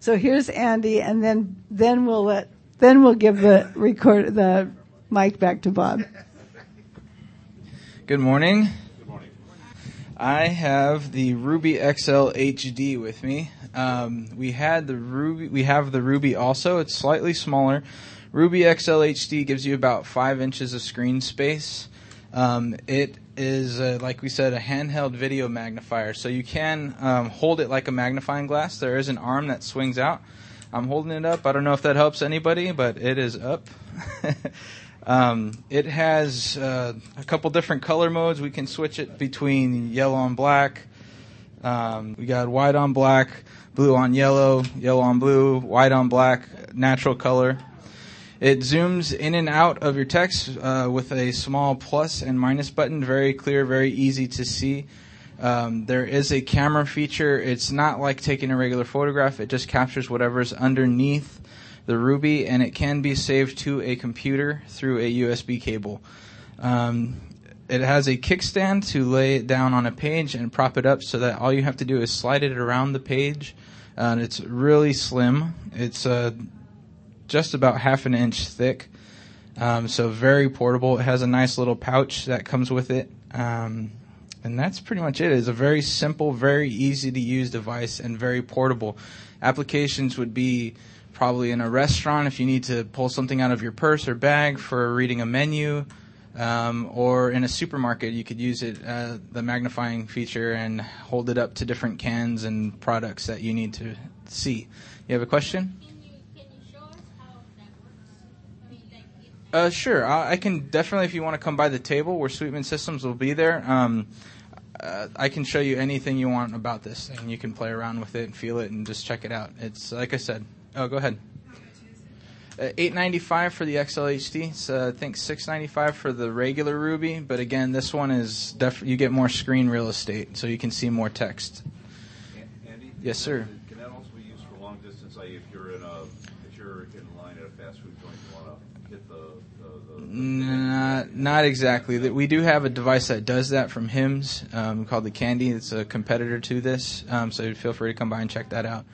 So here's Andy, and then then we'll let then we'll give the record the mic back to Bob. Good morning. Good morning. I have the Ruby XL HD with me. Um, we had the Ruby. We have the Ruby also. It's slightly smaller. Ruby XL HD gives you about five inches of screen space. Um, it is, uh, like we said, a handheld video magnifier. So you can um, hold it like a magnifying glass. There is an arm that swings out. I'm holding it up. I don't know if that helps anybody, but it is up. um, it has uh, a couple different color modes. We can switch it between yellow and black. Um, we got white on black, blue on yellow, yellow on blue, white on black, natural color. It zooms in and out of your text uh, with a small plus and minus button. Very clear, very easy to see. Um, there is a camera feature. It's not like taking a regular photograph. It just captures whatever's underneath the Ruby, and it can be saved to a computer through a USB cable. Um, it has a kickstand to lay it down on a page and prop it up so that all you have to do is slide it around the page. Uh, it's really slim. It's uh, just about half an inch thick. Um, so very portable. It has a nice little pouch that comes with it. Um, and that's pretty much it. It's a very simple, very easy to use device and very portable. Applications would be probably in a restaurant if you need to pull something out of your purse or bag for reading a menu. Um, or in a supermarket, you could use it, uh, the magnifying feature, and hold it up to different cans and products that you need to see. You have a question? Uh, sure. I, I, can definitely, if you want to come by the table where Sweetman Systems will be there, um, uh, I can show you anything you want about this and You can play around with it and feel it and just check it out. It's like I said. Oh, go ahead. Uh, Eight ninety five for the XLHD. So I think six ninety five for the regular Ruby. But again, this one is def- you get more screen real estate, so you can see more text. Andy, yes, sir. Can that also be used for long distance? Like if you're in a if you're in line at a fast food joint, you want to hit the the, the, the not, not exactly. We do have a device that does that from HIMS um, called the Candy. It's a competitor to this, um, so feel free to come by and check that out.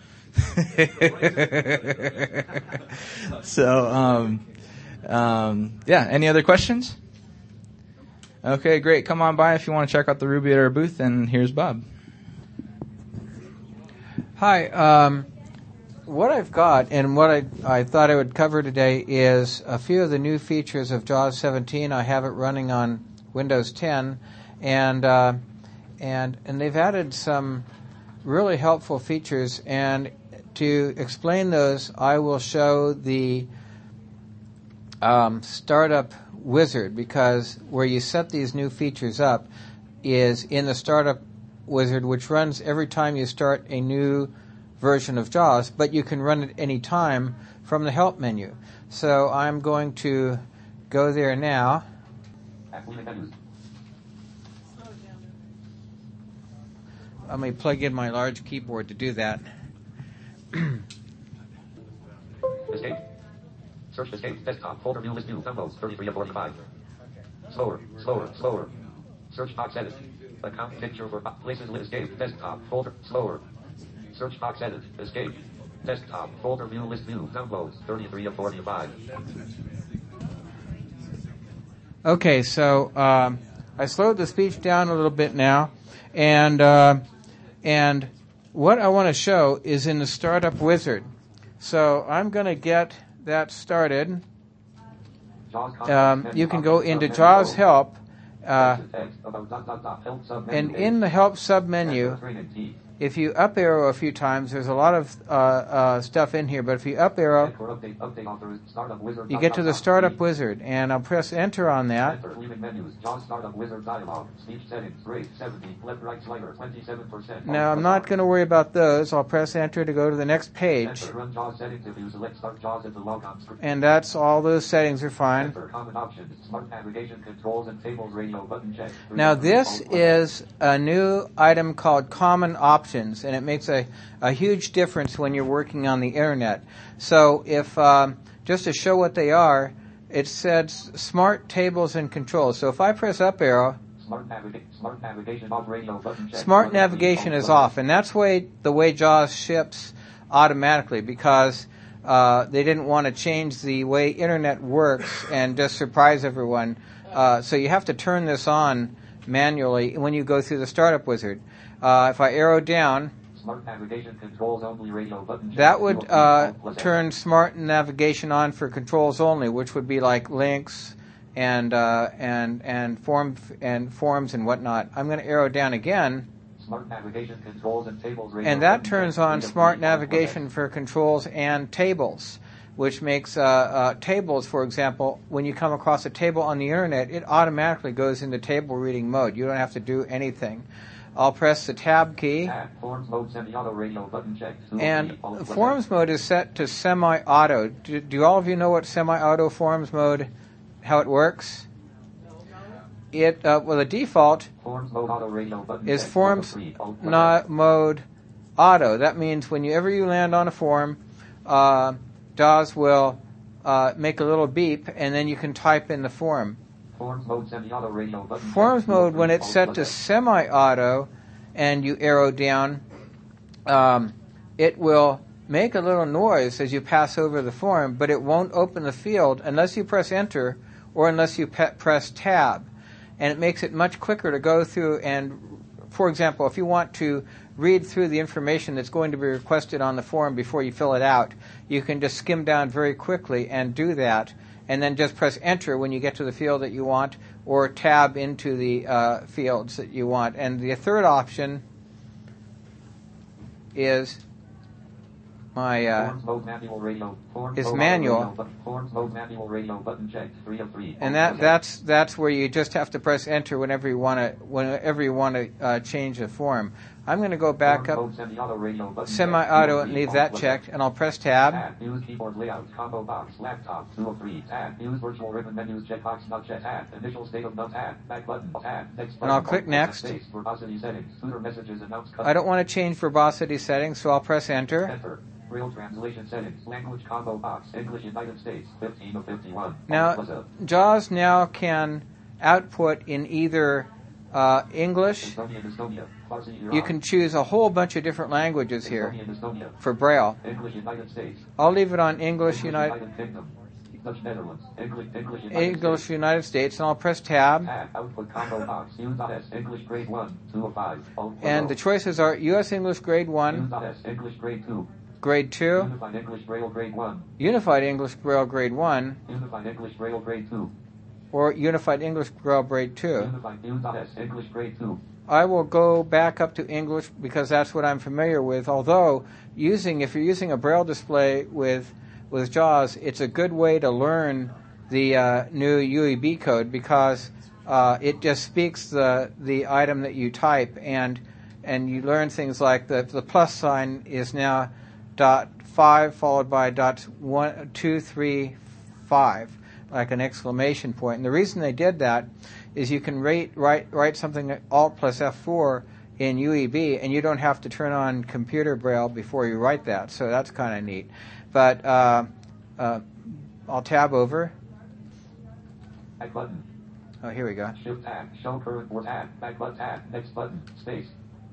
so, um, um, yeah. Any other questions? Okay, great. Come on by if you want to check out the Ruby at our booth. And here's Bob. Hi. Um, what I've got and what I, I thought I would cover today is a few of the new features of JAWS 17. I have it running on Windows 10, and uh, and and they've added some really helpful features. And to explain those, I will show the um, startup wizard because where you set these new features up is in the startup wizard, which runs every time you start a new version of JAWS, but you can run it any time from the help menu. So I'm going to go there now. Let me plug in my large keyboard to do that. escape. Search escape. Desktop. Folder view list view. Downloads 33 of 45. Slower. Slower. Slower. Search box edit. Account picture for places list escape. Desktop. Folder. Slower. Search box edit. Escape. Desktop. Folder view list view. Downloads 33 of 45. Okay, so um, I slowed the speech down a little bit now, and uh, and what I want to show is in the startup wizard. So I'm going to get that started. Um, you can go into JAWS Help, uh, and in the Help submenu, if you up arrow a few times, there's a lot of uh, uh, stuff in here, but if you up arrow, you get to the startup wizard, and I'll press enter on that. Now I'm not going to worry about those. I'll press enter to go to the next page. And that's all those settings are fine. Now this is a new item called common options, and it makes a, a huge difference when you're working on the internet. So if, um, just to show what they are, it says smart tables and controls. So if I press up arrow, Smart, naviga- smart navigation off radio button check. smart navigation is off, and that's way the way JAWS ships automatically because uh, they didn't want to change the way internet works and just surprise everyone. Uh, so you have to turn this on manually when you go through the startup wizard. Uh, if I arrow down, Smart navigation controls only radio button. that would uh, Alt plus F. turn smart navigation on for controls only, which would be like links and uh, and and form and forms and whatnot. I'm going to arrow down again, Smart navigation controls and tables. Radio and that turns on smart three, Alt plus F. navigation for controls and tables, which makes uh, uh, tables, for example, when you come across a table on the internet, it automatically goes into table reading mode. You don't have to do anything. I'll press the tab key. Tab, forms mode semi-auto radio button check. And three, Alt plus forms mode is set to semi-auto. Do, do all of you know what semi-auto forms mode, how it works? It uh, well the default Forms mode auto radio button is forms Zero, three, Alt plus not mode auto. That means whenever you land on a form, uh, JAWS will uh, make a little beep, and then you can type in the form. Forms mode semi-auto radio button Forms mode, when it's set to semi-auto, and you arrow down, um, it will make a little noise as you pass over the form, but it won't open the field unless you press enter or unless you pe- press tab. And it makes it much quicker to go through and, for example, if you want to read through the information that's going to be requested on the form before you fill it out, you can just skim down very quickly and do that, and then just press enter when you get to the field that you want, or tab into the uh, fields that you want. And the third option is my uh, mode manual radio. Is manual. button- Forms mode manual radio button check. Three of three. and that that's that's where you just have to press enter whenever you want to whenever you want to uh, change the form. I'm going to go back up semi-auto radio button semi-auto and leave that checked, and I'll press tab. Keyboard layout, combo box, laptop, 203, tab, virtual ribbon menus, checkbox, not check, tab, initial state of tab, back button, tab, next button, And I'll click next. Verbosity settings, footer messages, announce I don't want to change verbosity settings, so I'll press enter. Enter. Braille translation settings, language combo box, English United States, 15 of 51. Alt Now. JAWS now can output in either uh, English. You can choose a whole bunch of different languages here for Braille. I'll leave it on English United English, United States. And I'll press tab. Tab, output combo box, English grade 1, 2 of 5, Alt plus And the choices are U.S. English Grade 1, English grade 2, Grade 2, Unified English Braille grade 1, Unified English Braille Grade 1, Unified English Braille grade 2, or Unified English Braille Grade 2. Unified English grade 2. I will go back up to English because that's what I'm familiar with. Although using, if you're using a braille display with with JAWS, it's a good way to learn the uh, new UEB code because uh, it just speaks the the item that you type and and you learn things like the the plus sign is now dot five followed by dot one two three five like an exclamation point. And the reason they did that is you can rate, write write something Alt plus F4 in UEB, and you don't have to turn on computer braille before you write that. So that's kind of neat. But uh, uh, I'll tab over. Back button. Oh, here we go. Shift tab. Show current or tab. Back button tab. Next button. Space.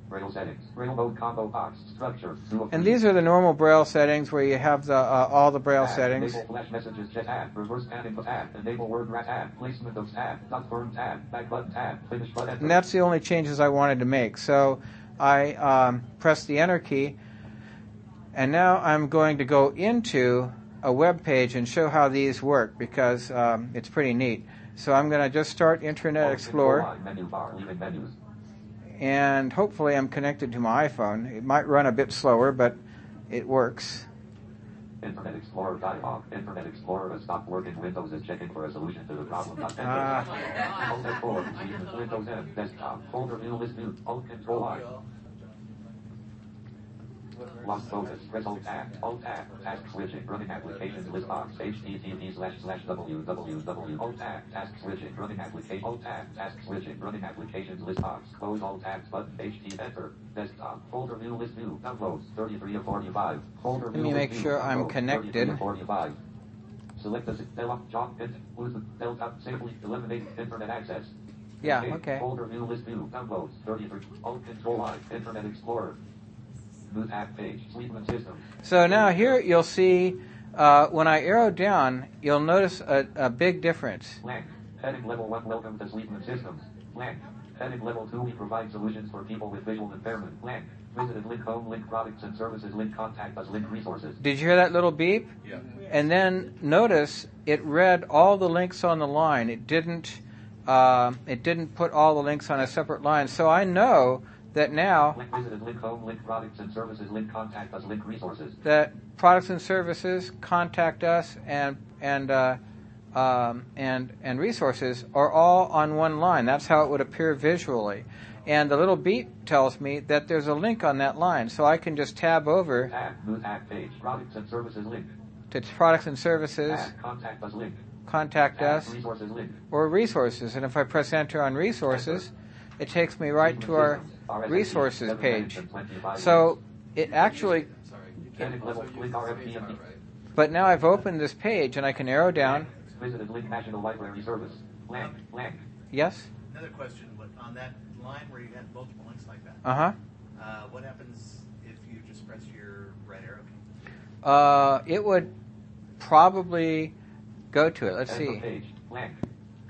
Braille settings. Braille mode combo box. Structure. And these are the normal braille settings where you have the uh, all the braille Tab. settings. Enable flash messages. Jet tab. Reverse tab info tab. Enable word rat tab. Placement of tab. Dot firm tab. Back button tab. Finish button. And that's the only changes I wanted to make. So I um, press the enter key, and now I'm going to go into a web page and show how these work because um, it's pretty neat. So I'm going to just start Internet Explorer, Menu bar. Leaving menus. And hopefully I'm connected to my iPhone. It might run a bit slower, but it works. Internet Explorer dialog. Internet Explorer has stopped working. Windows is checking for a solution to the problem. Not Ah. Alt F4. Windows M. Desktop. Folder view list view. Alt Control I. Lost focus. Press Alt Tab. Alt Tab. Task switching. Running applications list box. HTTP slash slash www. Alt Tab. Task switching. Running application. Alt Tab. Task switching. Running applications list box. Close Alt Tabs button. HT enter. Desktop. Folder new list view. Downloads. 33 of 45. Folder Let me make sure I'm connected. 33 of 45. Select the Dell job hit Bluetooth Dell top safely eliminate internet access. Yeah, okay. Folder new list view downloads 33 Alt Control I Internet Explorer. Move tab page. Sweetman system. So now here you'll see uh, when I arrow down, you'll notice a, a big difference. Blank. Heading level 1. Welcome to Sweetman systems. Blank. Heading level 2. We provide solutions for people with visual impairment. Blank. Visited link home, link products and services, link contact us, link resources. Did you hear that little beep? Yeah. And then notice it read all the links on the line. It didn't. Uh, it didn't put all the links on a separate line. So I know that now Link visited link home, link products and services, link contact us, link resources. that products and services, contact us, and and uh, um, and and resources are all on one line. That's how it would appear visually. And the little beep tells me that there's a link on that line, so I can just tab over Tab. Tab page. Products and services link. to products and services, Tab. Contact us link. contact Tab. us, Resources link. or resources. And if I press enter on resources, it takes me right to our resources page. So it actually, Heading level link RFP but now I've opened this page and I can arrow down. Visited link National Library Service. Blank. Blank. Yes. Another question, but on that line where you had multiple links like that, Uh huh. uh, what happens if you just press your right arrow key? Uh, it would probably go to it. Let's End of see. Page. Blank.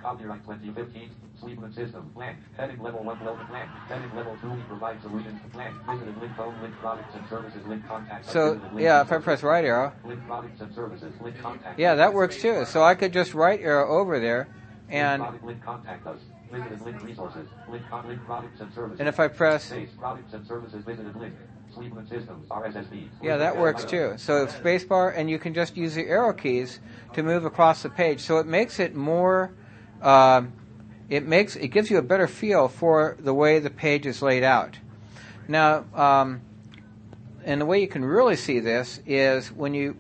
Copyright 2015. Sweetman system. Blank. Heading level 1. Welcome. Blank. Heading level 2. We provide solutions. Blank. Visited link home, link products and services, link contact. So link yeah, if I press right arrow, Link products and services, link contact. yeah, that works too. So I could just right arrow over there, Link and product, link contact us. Visited link resources. Link, con- link products and services. and if I press, Space products and services visited link. Sweetman systems. RSSB. yeah, that works too. So spacebar, and you can just use the arrow keys to move across the page. So it makes it more. Um, it makes it gives you a better feel for the way the page is laid out. Now, um, and the way you can really see this is when you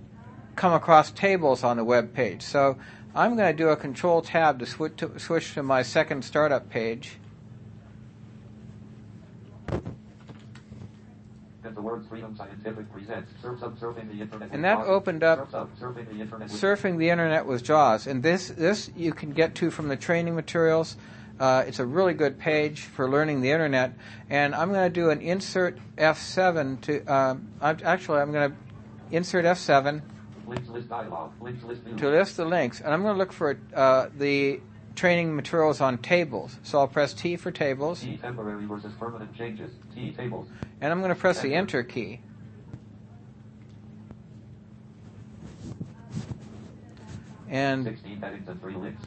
come across tables on the web page. So I'm going to do a Control Tab to to, switch to my second startup page. And the word Freedom Scientific presents Surf Surfing the Internet. And that Jaws. opened up- Surf Surfing the Internet. with- Surfing the Internet with JAWS, and this this you can get to from the training materials. Uh, it's a really good page for learning the internet, and I'm going to do an insert F7 to. Um, I'm, actually, I'm going to insert F7 Links list dialog. Links list to list the links, and I'm going to look for uh, the training materials on tables. So I'll press T for tables, T temporary versus permanent changes. T tables. and I'm going to press the Enter key. And 16 headings and 3 links.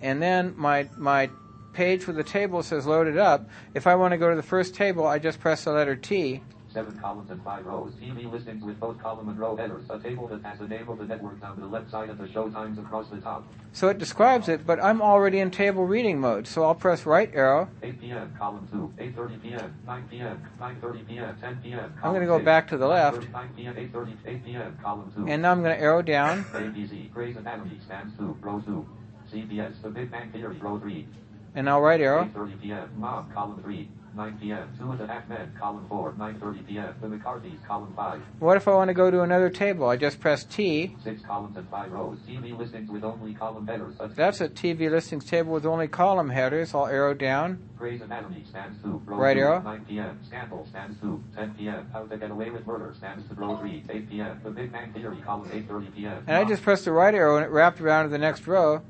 and then my my page with the table says loaded up. If I want to go to the first table, I just press the letter T, 7 columns and 5 rows. TV listings with both column and row headers. A table that has the name of the network down the left side and the show times across the top. so it describes it. But I'm already in table reading mode, so I'll press right arrow. 8 p.m. column 2. 8.30 p.m. 9 p.m. 9.30 p.m. 10 p.m. I'm gonna go back to the left. 9 p.m. 8.30 8 p.m. column 2. And now I'm going to arrow down. ABC, Grey's Anatomy, stands 2, row 2. CBS, The Big Bang Theory, row 3. And now right arrow. 8.30 p.m., Mom, column 3. 9 p.m., Two and a Half Men, column 4. 9.30 p.m., The McCarthy's, column 5. What if I want to go to another table? I just press T. 6 columns and 5 rows. TV listings with only column headers. That's a TV listings table with only column headers. I'll arrow down. Grey's Anatomy, stands 2, row Right 2. arrow. 9 p.m., Scandal, stands 2. 10 p.m., How to Get Away with Murder, stands to row 3. 8 p.m., The Big Bang Theory, column 8.30 p.m. And I just press the right arrow and it wrapped around to the next row.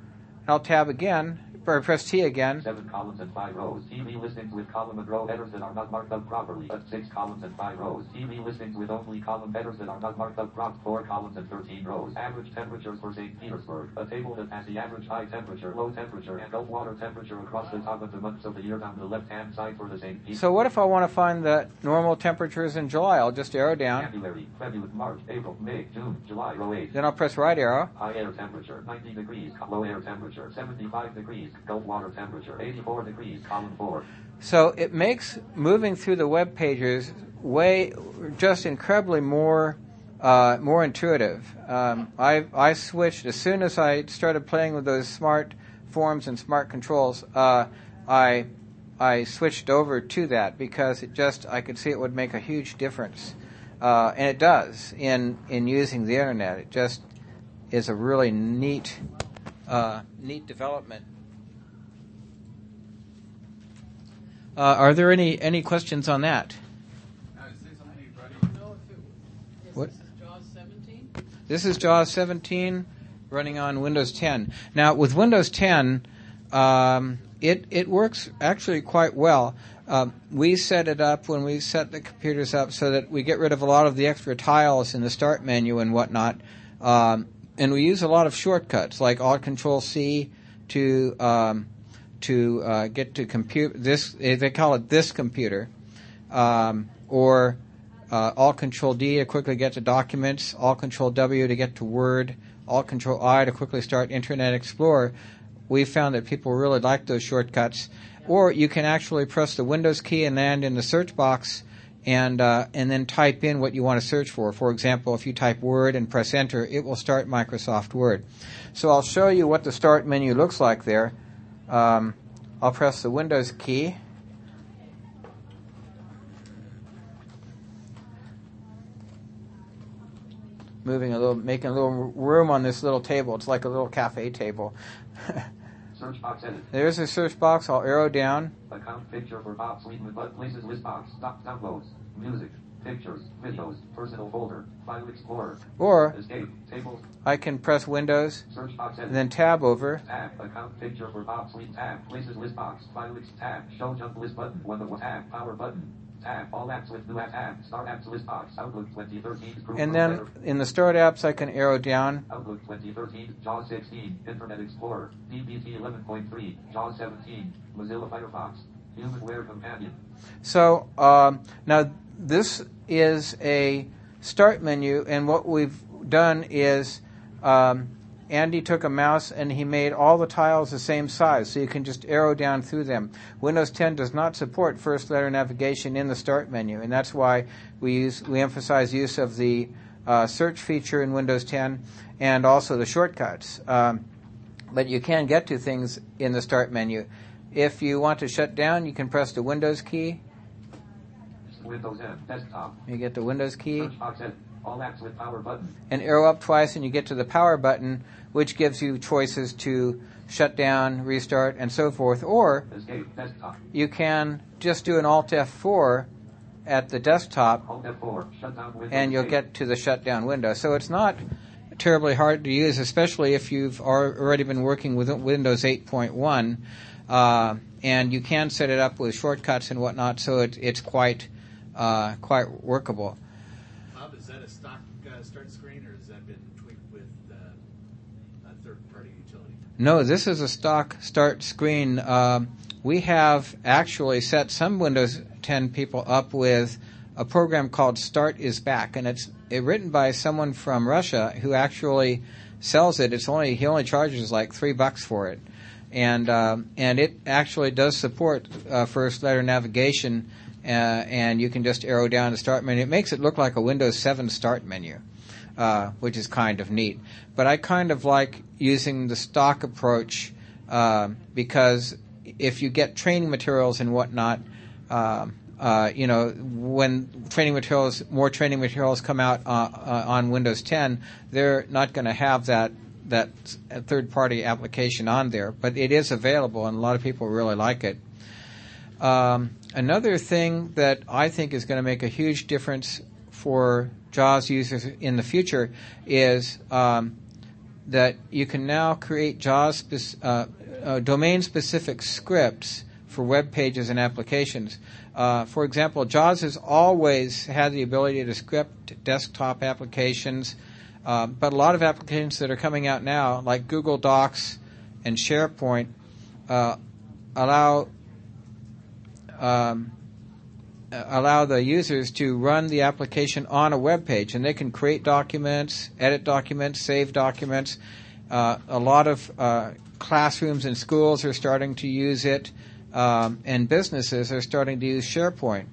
I'll tab again, or press T again. Seven columns and five rows. TV listings with column and row headers that are not marked up properly. But six columns and five rows. TV listings with only column headers that are not marked up properly. Four columns and 13 rows. Average temperatures for St. Petersburg. A table that has the average high temperature, low temperature, and Gulf water temperature across the top of the months of the year down the left-hand side for the St. Petersburg. So what if I want to find the normal temperatures in July? I'll just arrow down. January, February, March, April, May, June, July, row 8. Then I'll press right arrow. High air temperature, 90 degrees. Low air temperature, 75 degrees. Water temperature, 84 degrees. Column 4. So it makes moving through the web pages way just incredibly more uh, more intuitive. Um, I I switched as soon as I started playing with those smart forms and smart controls. Uh, I I switched over to that because it just I could see it would make a huge difference, uh, and it does in in using the internet. It just is a really neat uh, neat development. Uh, are there any any questions on that? JAWS 17? This is JAWS 17 running on Windows 10. Now, with Windows 10, um, it, it works actually quite well. Um, we set it up when we set the computers up so that we get rid of a lot of the extra tiles in the start menu and whatnot. Um, and we use a lot of shortcuts like Alt Control C to um, to uh, get to compute this. They call it this computer, um, or uh, Alt Control D to quickly get to documents, Alt Control W to get to Word, Alt Control I to quickly start Internet Explorer. We found that people really like those shortcuts. Or you can actually press the Windows key and land in the search box and uh, and then type in what you want to search for. For example, if you type Word and press Enter, it will start Microsoft Word. So I'll show you what the Start menu looks like there. Um, I'll press the Windows key. Moving a little, making a little room on this little table. It's like a little cafe table. Search box edit. There's a search box. I'll arrow down. Account picture for Bob Sweetman, but places list box. Stop downloads. Music. Pictures. Videos. Personal folder. File Explorer. Or Escape. Tables. I can press Windows Search box and then tab over. Tab. Account picture for Bob Sweet. Tab. Places list box. File ex- tab. Show jump list button. One the tab. Power button. Tab. All apps with new app. Tab. Start apps list box. Outlook 2013. Group And then in the Start apps, I can arrow down. Outlook 2013, JAWS 16, Internet Explorer, DBT 11.3, JAWS 17, Mozilla Firefox, HumanWare Companion. So um, now this is a start menu, and what we've done is um, Andy took a mouse and he made all the tiles the same size, so you can just arrow down through them. Windows 10 does not support first letter navigation in the start menu, and that's why we use we emphasize use of the uh, search feature in Windows 10 and also the shortcuts. Um, but you can get to things in the start menu. If you want to shut down, you can press the Windows key. Windows M, desktop, You get the Windows key search box edit, all apps with power button, and arrow up twice, and you get to the power button, which gives you choices to shut down, restart, and so forth. Or escape, you can just do an Alt F4 at the desktop, Alt F4, shut down and you'll get to the shutdown window. So it's not terribly hard to use, especially if you've already been working with Windows 8.1. Uh, and you can set it up with shortcuts and whatnot, so it, it's quite uh, quite workable. Bob, is that a stock uh, start screen, or has that been tweaked with uh, a third-party utility? No, this is a stock start screen. Um, we have actually set some Windows 10 people up with a program called StartIsBack, and it's it, written by someone from Russia who actually sells it. It's only he only charges like three bucks for it, and um, and it actually does support uh, first letter navigation, uh, and you can just arrow down the start menu. It makes it look like a Windows 7 start menu uh, which is kind of neat. But I kind of like using the stock approach uh, because if you get training materials and whatnot, um uh, you know, when training materials, more training materials come out uh, uh, on Windows 10, they're not going to have that that third-party application on there. But it is available, and a lot of people really like it. Um, another thing that I think is going to make a huge difference for JAWS users in the future is um, that you can now create JAWS spec- uh, uh, domain-specific scripts for web pages and applications. Uh, for example, JAWS has always had the ability to script desktop applications, uh, but a lot of applications that are coming out now, like Google Docs and SharePoint, uh, allow um, allow the users to run the application on a web page, and they can create documents, edit documents, save documents. Uh, a lot of uh, classrooms and schools are starting to use it, um, and businesses are starting to use SharePoint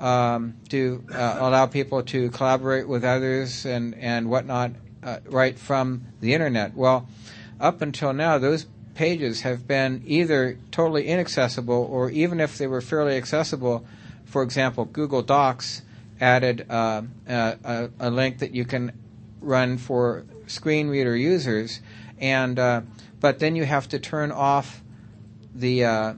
um, to uh, allow people to collaborate with others and and whatnot uh, right from the internet. Well, up until now, those pages have been either totally inaccessible or even if they were fairly accessible, for example, Google Docs added uh, a, a, a link that you can run for screen reader users, and uh, but then you have to turn off the uh,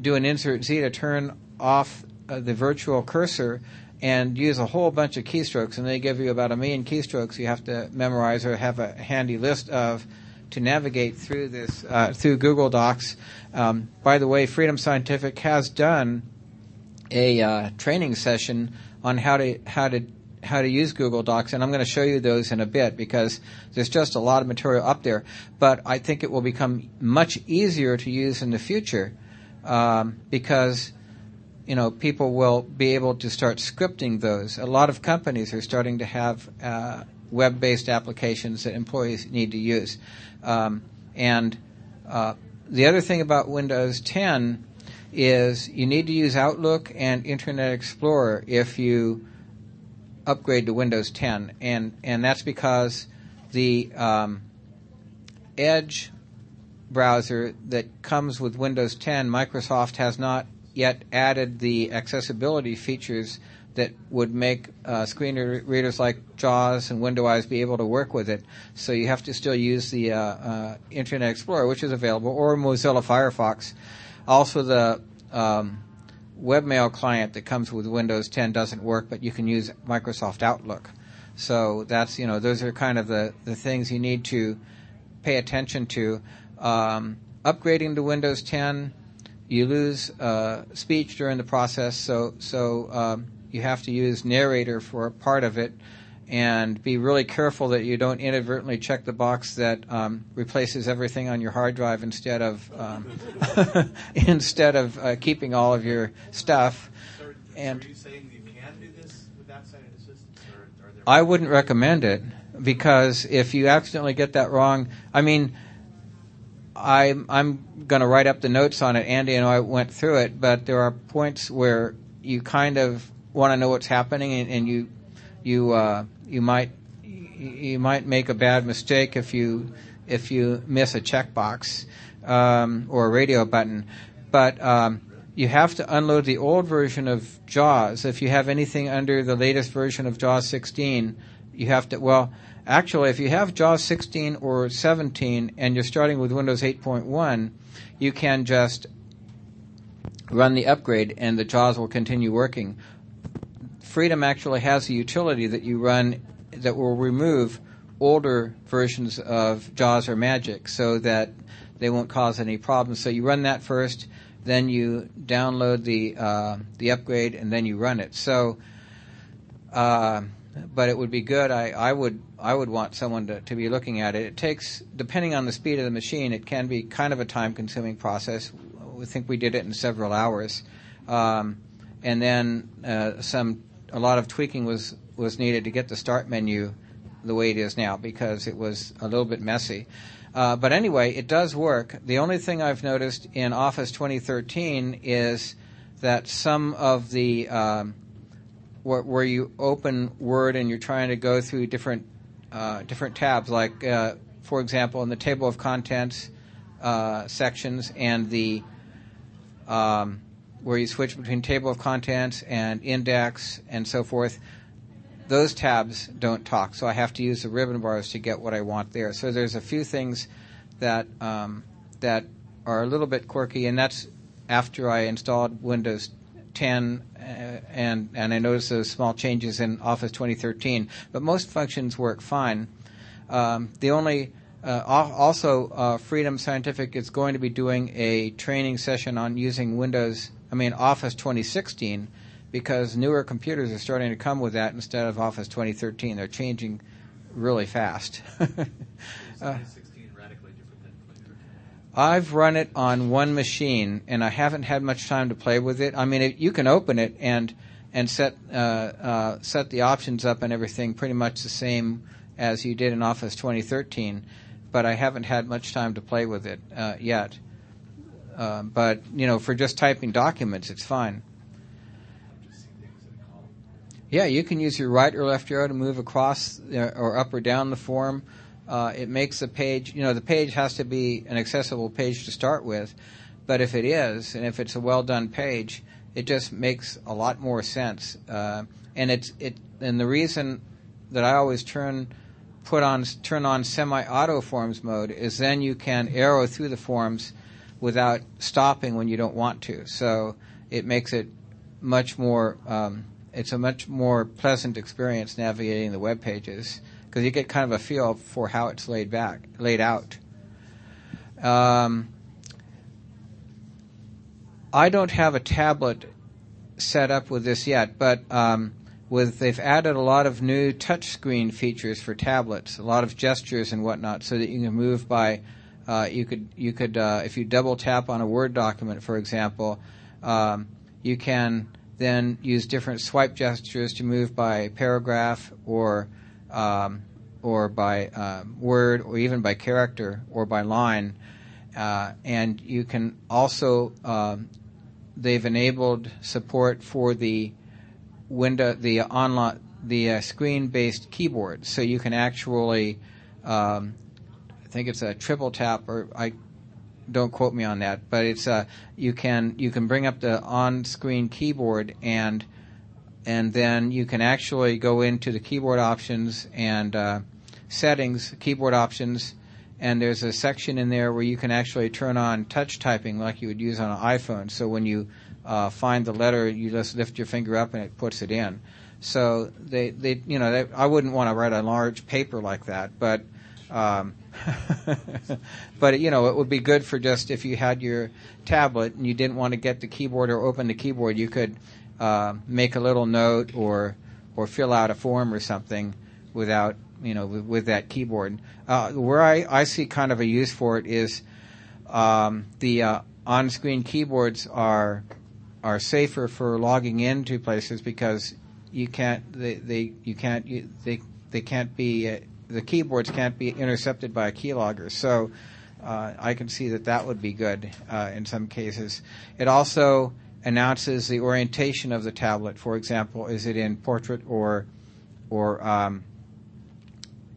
do an insert Z to turn off uh, the virtual cursor and use a whole bunch of keystrokes, and they give you about a million keystrokes you have to memorize or have a handy list of to navigate through this uh, through Google Docs. Um, by the way, Freedom Scientific has done a uh, training session on how to how to how to use Google Docs, and I'm going to show you those in a bit because there's just a lot of material up there. But I think it will become much easier to use in the future um, because you know people will be able to start scripting those. A lot of companies are starting to have uh, web-based applications that employees need to use, um, and uh, the other thing about Windows 10 is you need to use Outlook and Internet Explorer if you upgrade to Windows 10, and and that's because the um, Edge browser that comes with Windows 10, Microsoft has not yet added the accessibility features that would make uh, screen readers like JAWS and Window Eyes be able to work with it. So you have to still use the uh, uh, Internet Explorer, which is available, or Mozilla Firefox. Also, the um, webmail client that comes with Windows 10 doesn't work, but you can use Microsoft Outlook. So that's you know those are kind of the, the things you need to pay attention to. Um, upgrading to Windows 10, you lose uh, speech during the process, so so um, you have to use narrator for a part of it and be really careful that you don't inadvertently check the box that um, replaces everything on your hard drive instead of um, instead of uh, keeping all of your stuff. So, And- so you saying you can do this assistance, or? I wouldn't recommend it because if you accidentally get that wrong, I mean, I'm I'm going to write up the notes on it. Andy and I went through it, but there are points where you kind of want to know what's happening, and, and you you uh, you might you might make a bad mistake if you if you miss a checkbox um, or a radio button, but um, you have to unload the old version of JAWS. If you have anything under the latest version of JAWS 16, you have to well. Actually, if you have JAWS 16 or 17 and you're starting with Windows 8.1, you can just run the upgrade and the JAWS will continue working. Freedom actually has a utility that you run that will remove older versions of JAWS or Magic so that they won't cause any problems. So you run that first, then you download the uh, the upgrade, and then you run it. So, uh, but it would be good. I, I would I would want someone to, to be looking at it. It takes, depending on the speed of the machine, it can be kind of a time consuming process. We think we did it in several hours, um, and then uh, some a lot of tweaking was was needed to get the start menu the way it is now because it was a little bit messy. Uh, but anyway, it does work. The only thing I've noticed in Office 2013 is that some of the um, where, you open Word and you're trying to go through different uh, different tabs, like uh, for example, in the table of contents uh, sections and the um, where you switch between table of contents and index and so forth. Those tabs don't talk, so I have to use the ribbon bars to get what I want there. So there's a few things that um, that are a little bit quirky, and that's after I installed Windows 10 uh, and and I noticed those small changes in Office 2013. But most functions work fine. Um, the only uh, also uh, Freedom Scientific is going to be doing a training session on using Windows. I mean Office 2016 because newer computers are starting to come with that instead of Office 2013. They're changing really fast. Is 2016 radically different than 2013? I've run it on one machine, and I haven't had much time to play with it. I mean, it, you can open it and and set uh, uh, set the options up and everything pretty much the same as you did in Office 2013, but I haven't had much time to play with it uh, yet. Uh, but you know, for just typing documents, it's fine. Yeah, you can use your right or left arrow to move across uh, or up or down the form. Uh, it makes the page, you know, the page has to be an accessible page to start with, but if it is, and if it's a well done page, it just makes a lot more sense. Uh, and it's it, and the reason that I always turn put on turn on semi-auto forms mode is then you can arrow through the forms without stopping when you don't want to. So it makes it much more um, it's a much more pleasant experience navigating the web pages because you get kind of a feel for how it's laid back, laid out. Um, I don't have a tablet set up with this yet, but um, with they've added a lot of new touchscreen features for tablets, a lot of gestures and whatnot, so that you can move by. Uh, you could you could uh, if you double tap on a Word document, for example, um, you can then use different swipe gestures to move by paragraph or um, or by uh, word or even by character or by line. Uh, and you can also um, they've enabled support for the window the online the uh, screen-based keyboard, so you can actually um, think it's a triple tap or I don't quote me on that, but it's uh, you can you can bring up the on-screen keyboard and and then you can actually go into the keyboard options and uh, settings, keyboard options, and there's a section in there where you can actually turn on touch typing like you would use on an iPhone. So when you uh, find the letter, you just lift your finger up and it puts it in. So they, they you know, they, I wouldn't want to write a large paper like that, but um, but you know, it would be good for just if you had your tablet and you didn't want to get the keyboard or open the keyboard, you could uh, make a little note or or fill out a form or something without you know with, with that keyboard. Uh, where I, I see kind of a use for it is um, the uh, on-screen keyboards are are safer for logging into places because you can't they, they you can't you, they they can't be uh, the keyboards can't be intercepted by a keylogger. So uh, I can see that that would be good uh, in some cases. It also announces the orientation of the tablet. For example, is it in portrait or or um,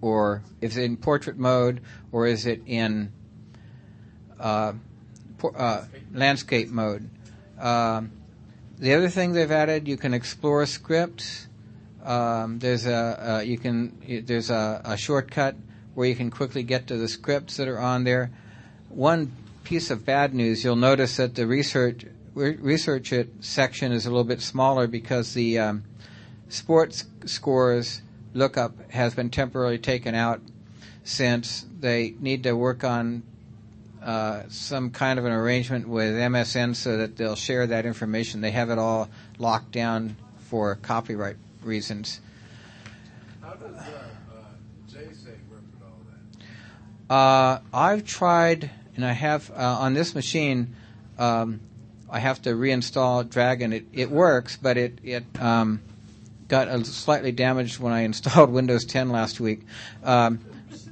or is it in portrait mode or is it in uh, por- uh, landscape mode? Um, the other thing they've added, you can explore scripts. Um, there's a uh, you can there's a, a, shortcut where you can quickly get to the scripts that are on there. One piece of bad news, you'll notice that the research research it section is a little bit smaller because the um, sports scores lookup has been temporarily taken out since they need to work on uh, some kind of an arrangement with MSN so that they'll share that information. They have it all locked down for copyright reasons. How does uh, uh, work with all that? Uh, I've tried, and I have uh, on this machine. Um, I have to reinstall Dragon. It it works, but it it um, got a slightly damaged when I installed Windows 10 last week. Um,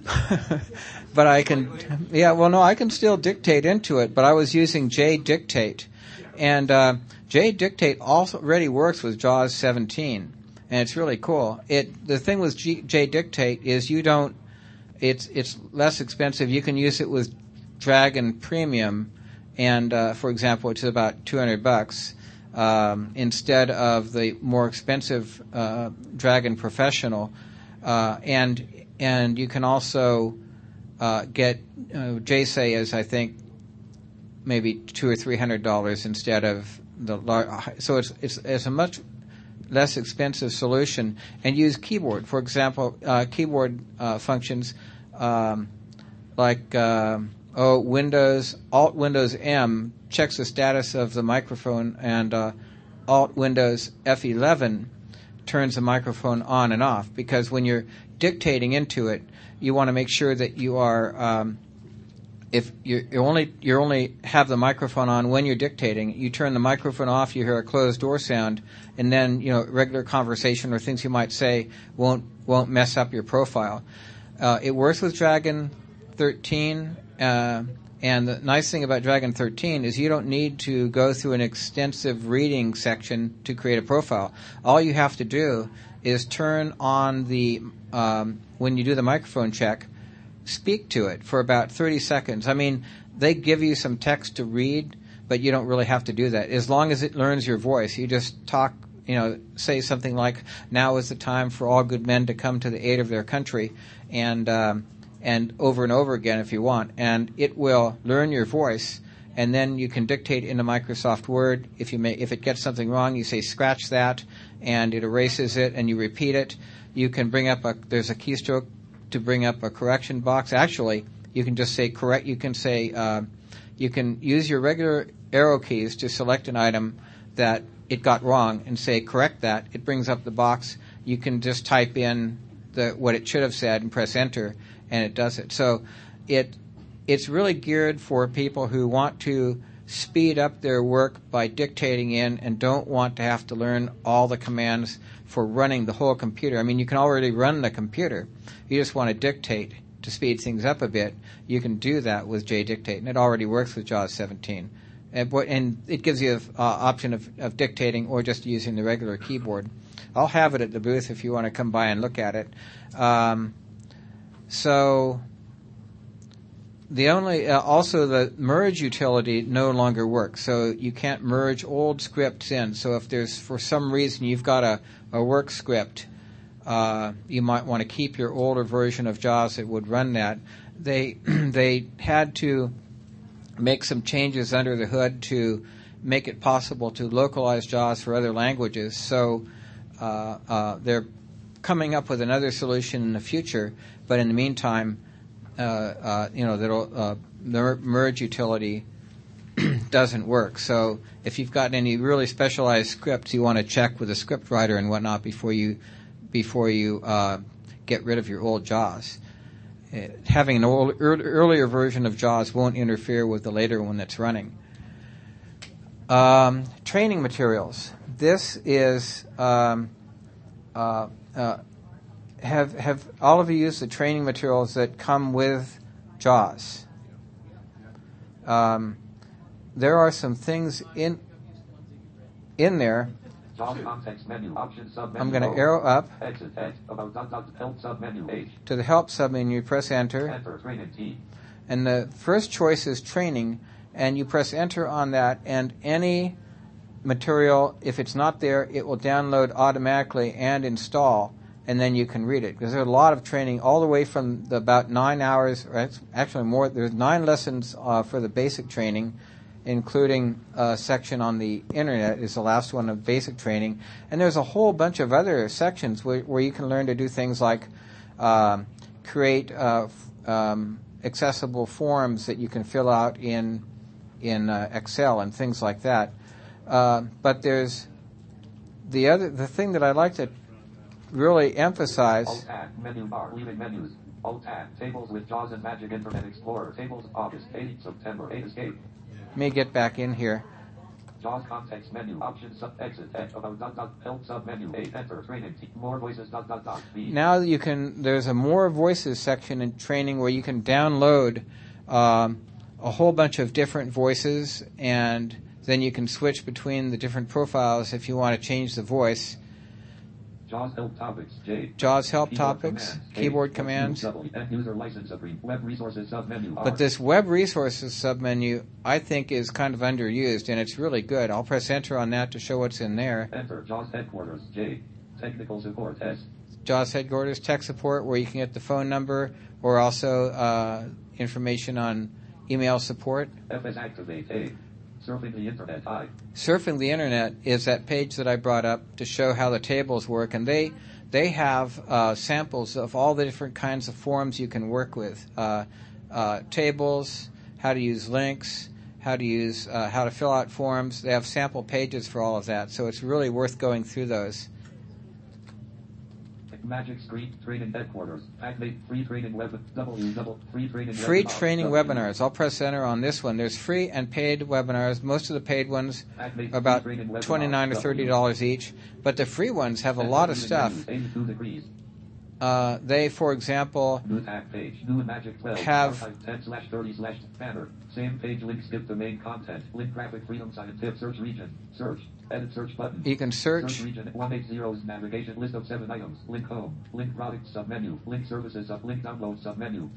but I can, yeah, well, no, I can still dictate into it. But I was using JDictate, and uh, JDictate already works with JAWS 17 and it's really cool. It the thing with G, JDictate is you don't. It's it's less expensive. You can use it with Dragon Premium, and uh, for example, it's about two hundred bucks um, instead of the more expensive uh, Dragon Professional, uh, and and you can also uh, get uh, JSay as I think maybe two or three hundred dollars instead of the large. So it's it's it's a much less expensive solution and use keyboard. For example, uh, keyboard uh, functions um, like uh, oh Windows Alt Windows M checks the status of the microphone and uh, Alt Windows F11 turns the microphone on and off because when you're dictating into it, you want to make sure that you are um, if you only you only have the microphone on when you're dictating, you turn the microphone off, you hear a closed door sound, and then you know regular conversation or things you might say won't won't mess up your profile. Uh, it works with Dragon 13, uh, and the nice thing about Dragon 13 is you don't need to go through an extensive reading section to create a profile. All you have to do is turn on the um, when you do the microphone check speak to it for about 30 seconds. I mean, they give you some text to read, but you don't really have to do that. As long as it learns your voice, you just talk, you know, say something like, now is the time for all good men to come to the aid of their country, and, um, and over and over again if you want. And it will learn your voice, and then you can dictate into Microsoft Word. If you may, if it gets something wrong, you say scratch that, and it erases it, and you repeat it. You can bring up a there's a keystroke to bring up a correction box. Actually, you can just say correct. You can say uh, you can use your regular arrow keys to select an item that it got wrong and say correct that. It brings up the box. You can just type in the what it should have said and press enter, and it does it. So it it's really geared for people who want to speed up their work by dictating in and don't want to have to learn all the commands for running the whole computer. I mean, you can already run the computer. You just want to dictate to speed things up a bit. You can do that with JDictate, and it already works with JAWS 17. And, it gives you an uh, option of, of dictating or just using the regular keyboard. I'll have it at the booth if you want to come by and look at it. Um, so the only uh, also the merge utility no longer works so you can't merge old scripts in so if there's for some reason you've got a, a work script uh, you might want to keep your older version of jaws that would run that. They they had to make some changes under the hood to make it possible to localize jaws for other languages. So uh, uh they're coming up with another solution in the future but in the meantime uh, uh, you know, that'll, uh, the merge utility doesn't work. So if you've got any really specialized scripts, you want to check with a script writer and whatnot before you before you uh, get rid of your old JAWS. Uh, having an old, earlier version of JAWS won't interfere with the later one that's running. Um, training materials. This is um, uh, uh, have have all of you used the training materials that come with JAWS? Um, there are some things in in there. I'm going to arrow up to the help submenu. Press enter, and the first choice is training, and you press enter on that, and any material, if it's not there, it will download automatically and install and then you can read it because there's a lot of training all the way from the, about nine hours or actually more there's nine lessons uh, for the basic training including a section on the internet is the last one of basic training and there's a whole bunch of other sections where, where you can learn to do things like uh, create uh, um, accessible forms that you can fill out in in uh, excel and things like that uh, but there's the other the thing that I'd like to really emphasize. Alt menu bar, leaving menus. Alt tab, tables with JAWS and Magic Internet Explorer. Tables August 8, September 8, escape. Let me get back in here. JAWS context menu, sub exit, about dot dot help sub menu, eight enter training, more voices dot dot dot. B. Now you can. There's a more voices section in training where you can download um, a whole bunch of different voices, and then you can switch between the different profiles if you want to change the voice. JAWS help topics, J. JAWS help Keyboard topics, commands, keyboard commands. User license agreement, web resources submenu. But this web resources submenu, I think, is kind of underused, and it's really good. I'll press enter on that to show what's in there. Enter JAWS headquarters, J. Technical support, S. JAWS headquarters tech support, where you can get the phone number or also uh, information on email support. FS activate, A. Surfing the internet. Surfing the Internet is that page that I brought up to show how the tables work, and they they have uh, samples of all the different kinds of forms you can work with, uh, uh, tables, how to use links, how to use uh, how to fill out forms. They have sample pages for all of that, so it's really worth going through those. Magic Street Training Headquarters. Activate free training web W double free training Free webinars, training W. webinars. I'll press enter on this one. There's free and paid webinars. Most of the paid ones Activate are about training twenty-nine or thirty dollars each, but the free ones have a lot of stuff. menus, 82 degrees. Uh, they, for example, page. Have- Archive 10 slash 30 slash banner. Same page link skip the main content. Link graphic freedom scientific search region. Search. Edit search button. you can search. region 180's navigation list of seven items. Link home. Link product submenu. Link services sub link download submenu.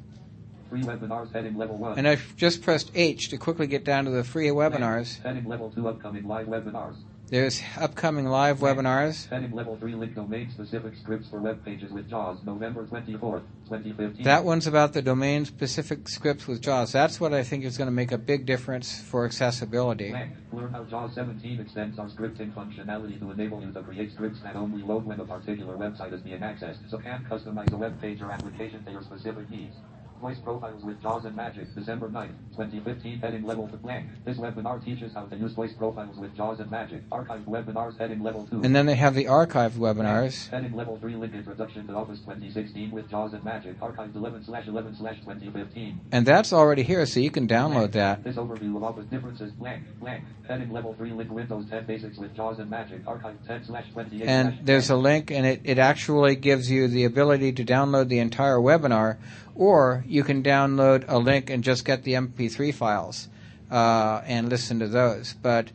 Free webinars heading level one. And I've just pressed H to quickly get down to the free webinars. Heading level two upcoming live webinars. There's upcoming live webinars. Heading level 3 link domain specific scripts for web pages with JAWS November 24th, 2015. That one's about the domain specific scripts with JAWS. That's what I think is going to make a big difference for accessibility. Learn how JAWS 17 extends our scripting functionality to enable you to create scripts that only load when a particular website is being accessed, so can customize a web page or application to your specific needs. Voice profiles with JAWS and Magic, December 9th, 2015, heading level for blank. This webinar teaches how to use voice profiles with JAWS and Magic. Archived webinars heading level 2. And then they have the archived webinars. Heading level 3 link introduction to Office 2016 with JAWS and Magic. Archived 11 slash 11 slash 2015. And that's already here, so you can download that. This overview of Office differences blank blank. Heading level 3 link Windows 10 basics with JAWS and Magic. Archived 10 slash 28 And there's a link, and it, it actually gives you the ability to download the entire webinar, or you can download a link and just get the MP3 files uh, and listen to those. But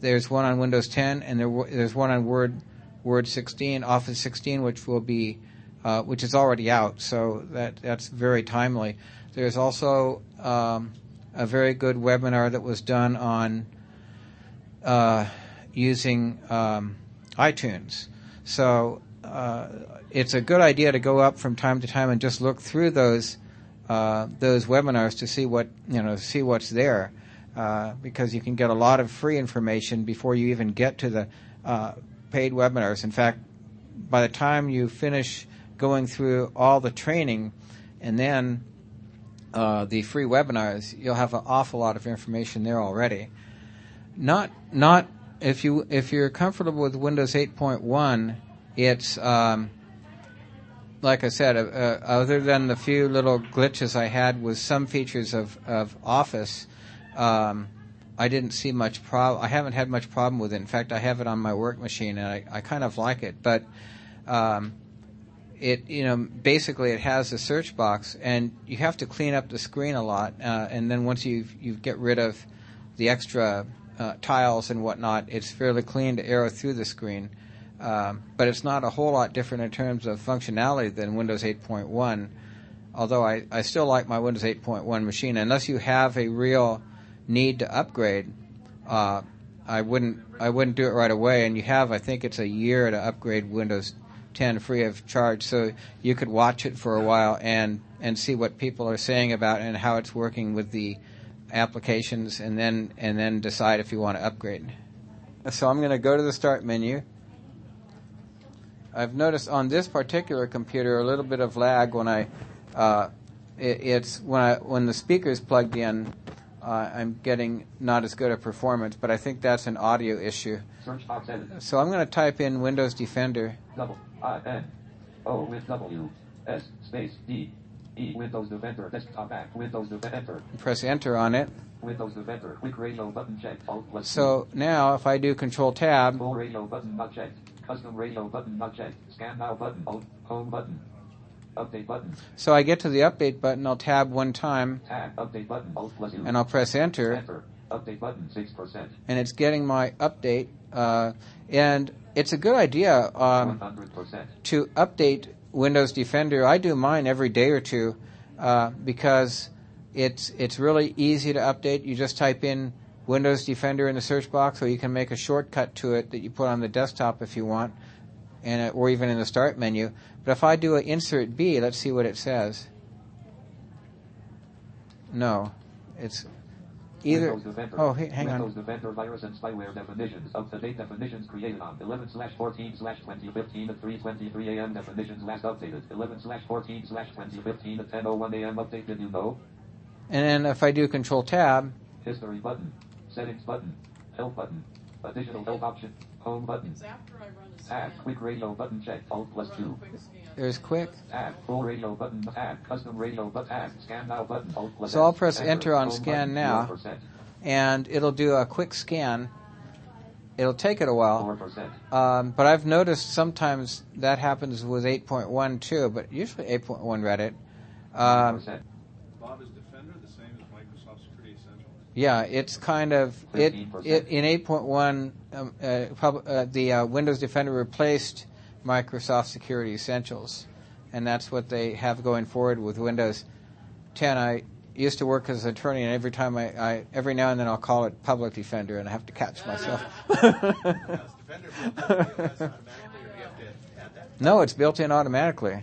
there's one on Windows 10, and there, there's one on Word Word 16, Office 16, which will be uh, which is already out, so that that's very timely. There's also um, a very good webinar that was done on uh, using um, iTunes. So uh, it's a good idea to go up from time to time and just look through those uh, those webinars to see what you know, see what's there, uh, because you can get a lot of free information before you even get to the uh, paid webinars. In fact, by the time you finish going through all the training and then uh, the free webinars, you'll have an awful lot of information there already. Not not if you if you're comfortable with Windows 8.1, it's um, like I said, uh, uh, other than the few little glitches I had with some features of of Office, um, I didn't see much problem. I haven't had much problem with it. In fact, I have it on my work machine, and I, I kind of like it. But um, it you know basically it has a search box, and you have to clean up the screen a lot. Uh, and then once you you get rid of the extra uh, tiles and whatnot, it's fairly clean to arrow through the screen. Um, but it's not a whole lot different in terms of functionality than Windows 8.1. Although I, I still like my Windows 8.1 machine, unless you have a real need to upgrade. Uh, I wouldn't I wouldn't do it right away. And you have I think it's a year to upgrade Windows 10 free of charge, so you could watch it for a while and and see what people are saying about and how it's working with the applications, and then and then decide if you want to upgrade. So I'm going to go to the Start menu. I've noticed on this particular computer a little bit of lag when I, uh, it, it's when I when the speaker's plugged in, uh, I'm getting not as good a performance, but I think that's an audio issue. Search box edit. So I'm going to type in Windows Defender. Double I N O with W S space D E Windows Defender desktop back Windows Defender Press Enter on it. Windows Defender quick radio button checked Alt So now if I do Control Tab, full radio button not checked custom radio button not checked scan now button home button update button so I get to the Update button. I'll tab one time tab update button Alt plus U and I'll press Enter. enter update button six percent and it's getting my update. Uh, and it's a good idea um, to update Windows Defender. I do mine every day or two uh, because it's it's really easy to update. You just type in Windows Defender in the search box, or you can make a shortcut to it that you put on the desktop if you want, and it, or even in the Start menu. But if I do an Insert B, let's see what it says. No, it's either. Oh, hey, hang Windows on. Defender virus and spyware definitions up to date definitions created on 11 slash 14 slash 2015 at 3:23 a.m. definitions last updated 11 slash 14 slash 2015 at 10:01 a.m. update did you know And then if I do Control Tab, history button settings button help button additional help option home button It's after I run a tab scan. quick radio button check. alt plus Run two quick scan. there's Quick. tab full radio button tab custom radio button tab scan now button alt plus So I'll press enter on scan button, now. 0%, and it'll do a quick scan. It'll take it a while, 4%. um, but I've noticed sometimes that happens with 8.1 too, but usually 8.1 read it. Um, 4%. Bob, is Defender the same as Microsoft Security Essentials? Yeah, it's kind of it, it in 8.1. Um, uh, pub, uh, the uh, Windows Defender replaced Microsoft Security Essentials, and that's what they have going forward with Windows 10. I used to work as an attorney, and every time I, I every now and then I'll call it public defender, and I have to catch myself. Now, Defender built in, automatically, or do you have to add that? no, it's built in automatically.